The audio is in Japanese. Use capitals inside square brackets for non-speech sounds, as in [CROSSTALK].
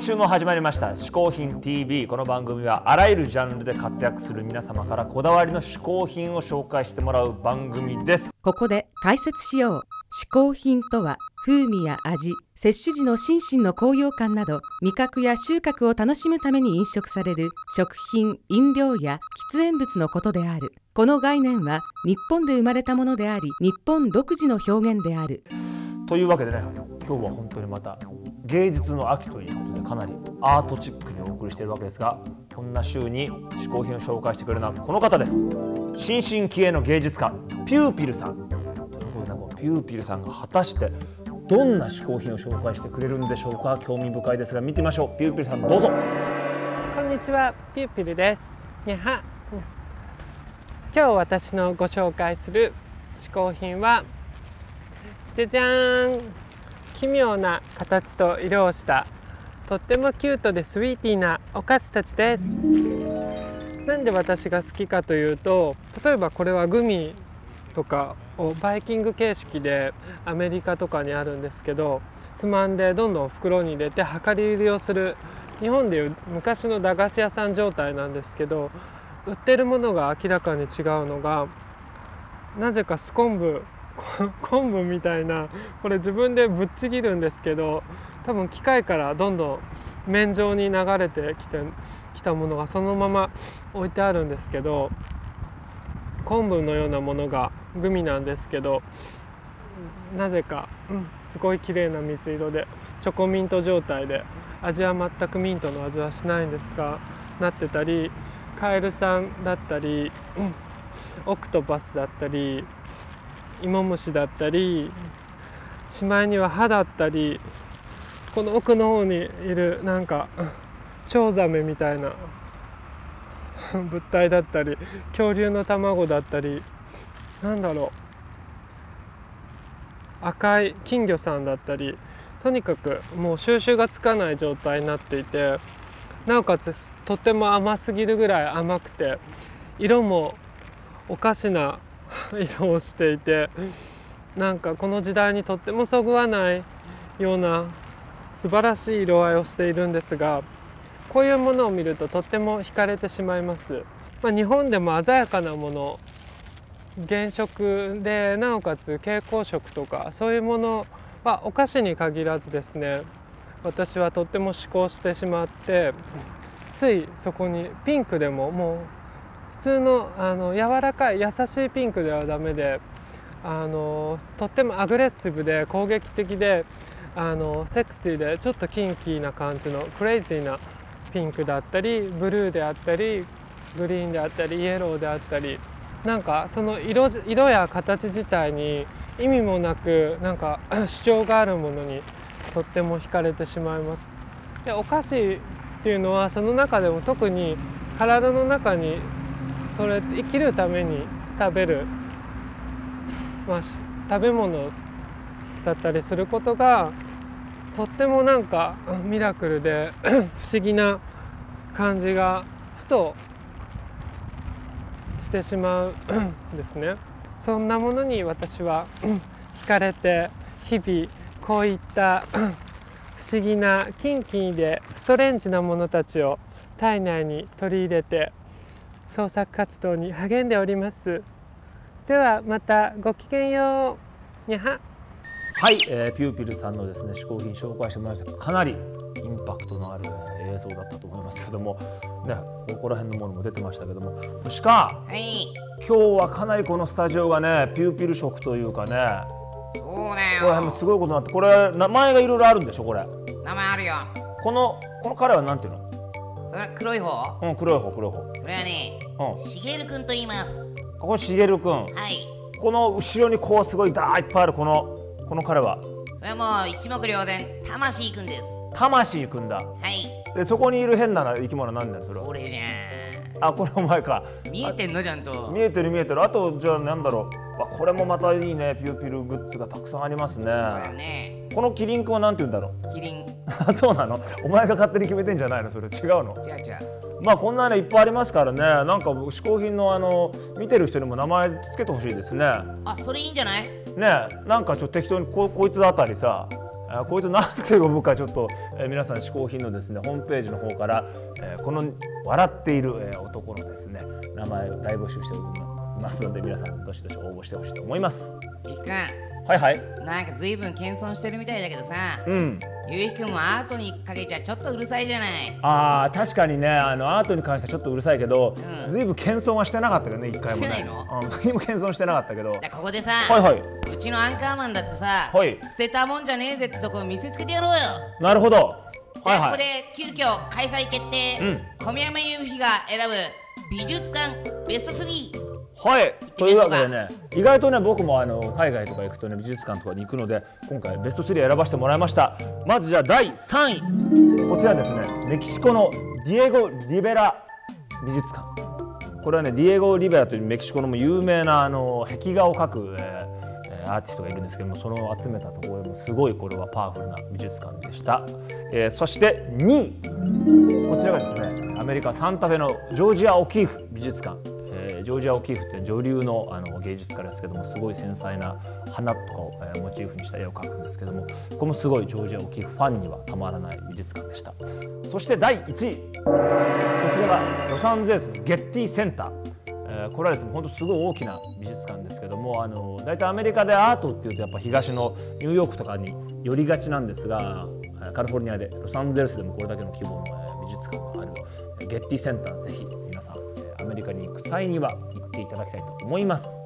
週も始まりました「嗜好品 TV」この番組はあらゆるジャンルで活躍する皆様からこだわりの嗜好品を紹介してもらう番組です。ここで解説しよう嗜好品とは風味や味摂取時の心身の高揚感など味覚や収穫を楽しむために飲食される食品飲料や喫煙物のことである。この概念は日本で生まれたものであり日本独自の表現である。というわけでね今日は本当にまた芸術の秋ということでかなりアートチックにお送りしているわけですがこんな週に嗜好品を紹介してくれるのはこの方です新進気鋭の芸術家ピューピルさんということでピューピルさんが果たしてどんな嗜好品を紹介してくれるんでしょうか興味深いですが見てみましょうピューピルさんどうぞこんにちは、ピューピルです。にゃ。今日私のご紹介する嗜好品は、じゃじゃーん。奇妙な形と色をした、とってもキュートでスイーティーなお菓子たちです。なんで私が好きかというと、例えばこれはグミとかをバイキング形式でアメリカとかにあるんですけど、つまんでどんどん袋に入れて量り売りをする日本でいう昔の駄菓子屋さん状態なんですけど売ってるものが明らかに違うのがなぜかス昆布昆布みたいな。これ自分でぶっちぎるんですけど多分機械からどんどん麺状に流れてきてきたものがそのまま置いてあるんですけど昆布のようなものがグミなんですけどなぜか、うん、すごい綺麗な水色でチョコミント状態で味は全くミントの味はしないんですがなってたりカエルさんだったり、うんオクトパスだったり芋虫だったりしまいには歯だったりこの奥の方にいるなんかチョウザメみたいな物体だったり恐竜の卵だったりなんだろう。赤い金魚さんだったりとにかくもう収集がつかない状態になっていてなおかつとても甘すぎるぐらい甘くて色もおかしな [LAUGHS] 色をしていてなんかこの時代にとってもそぐわないような素晴らしい色合いをしているんですがこういうものを見るととっても惹かれてしまいます。まあ、日本でも鮮やかなもの原色でなおかつ蛍光色とかそういうものはお菓子に限らずですね私はとっても思考してしまってついそこにピンクでももう普通のあの柔らかい優しいピンクではダメであのとってもアグレッシブで攻撃的であのセクシーでちょっとキンキーな感じのクレイジーなピンクだったりブルーであったりグリーンであったりイエローであったりなんかその色色や形自体に意味もなくなんか [CLEARS THROAT] 主張があるものにとっても惹かれてしまいます。でお菓子っていうのはその中でも特に体の中に取れ生きるために食べる、まあ、食べ物だったりすることがとってもなんかミラクルで [CLEARS THROAT] 不思議な感じがふとしてしまうんですね。そんなものに私は [CLEARS THROAT] 惹かれて日々こういった [CLEARS THROAT] 不思議なキンキンでストレンジなものたちを体内に取り入れて創作活動に励んでおります。ではまたごきげんよう。にゃは。はい、えー、ピューピルさんのですね嗜好品紹介してもらいましたかなりインパクトのある映像だったと思いますけどもねここら辺のものも出てましたけども鹿はい、今日はかなりこのスタジオがねピューピル色というかねそうこだこら辺もよ。すごいことになってこれ名前がいろいろあるんでしょこれ名前あるよ。このこの彼はなんていうの？それ黒い方？うん黒い方黒い方それはね、うんしげるくんと言います。ここしげるくんはい。この後ろにこうすごいダーいっぱいあるこのこの彼はそれはもう一目瞭然、魂くんです。魂くんだはい。でそこにいる変な生き物なんだよそれはこれじゃあこれお前かん。見えてんの？ちゃんと。見えてる見えてるあとじゃあなんだろうわこれもまたいいねピューピルグッズがたくさんありますねそうだね。このキリンくんはなんて言うんだろう？キリン。あ [LAUGHS] そうなの？お前が勝手に決めてんじゃないの？それ違うの？違う違う。まあこんなねいっぱいありますからね。なんか嗜好品のあの見てる人にも名前つけてほしいですね。あ、それいいんじゃない？ねなんかちょっと適当にここいつあたりさあこういうと何て呼ぶかちょっと、えー皆さん嗜好品のですねホームページの方から、えーこの笑っている、えー男のですね名前を大募集しておりますので皆さんどしどし応募してほしいと思います。ゆうひくはいはい。んなんか随分謙遜してるみたいだけどさうん。ゆうひくんもアートにかけちゃちょっとうるさいじゃない。あー確かにね。あのアートに関してはちょっとうるさいけど、うん。ずいぶん謙遜はしてなかったけどね一回もね。してないの？うん何も謙遜してなかったけど。ここでさ、はいはい。うちのアンカーマンだってさ、はい。捨てたもんじゃねえぜってとこ見せつけてやろうよ。なるほど。じゃあここで急遽開催決定、うん。小宮山雄飛が選ぶ美術館ベスト3はい。というわけでね意外とね僕もあの海外とか行くとね美術館とかに行くので今回ベスト3選ばせてもらいました。まずじゃあ第3位。こちらですねメキシコのディエゴ・リベラ美術館。これはねディエゴ・リベラというメキシコのも有名なあの壁画を描く、えーえーアーティストがいるんですけどもその集めたところでもすごいこれはパワフルな美術館でした、えーそして2位。こちらがですねアメリカ・サンタフェのジョージア・オキーフ美術館、えージョージア・オキーフっていう女流のあの芸術家ですけどもすごい繊細な花とかを、モチーフにした絵を描くんですけどもここもすごいジョージア・オキーフファンにはたまらない美術館でした。そして第1位。こちらがロサンゼルスのゲッティセンター、えーこれはですね本当すごい大きな美術館ですけどもあの大体アメリカでアートっていうとやっぱ東のニューヨークとかに寄りがちなんですがカリフォルニアでロサンゼルスでもこれだけの規模の美術館があるゲッティセンターぜひアメリカに行く際には行っていただきたいと思います。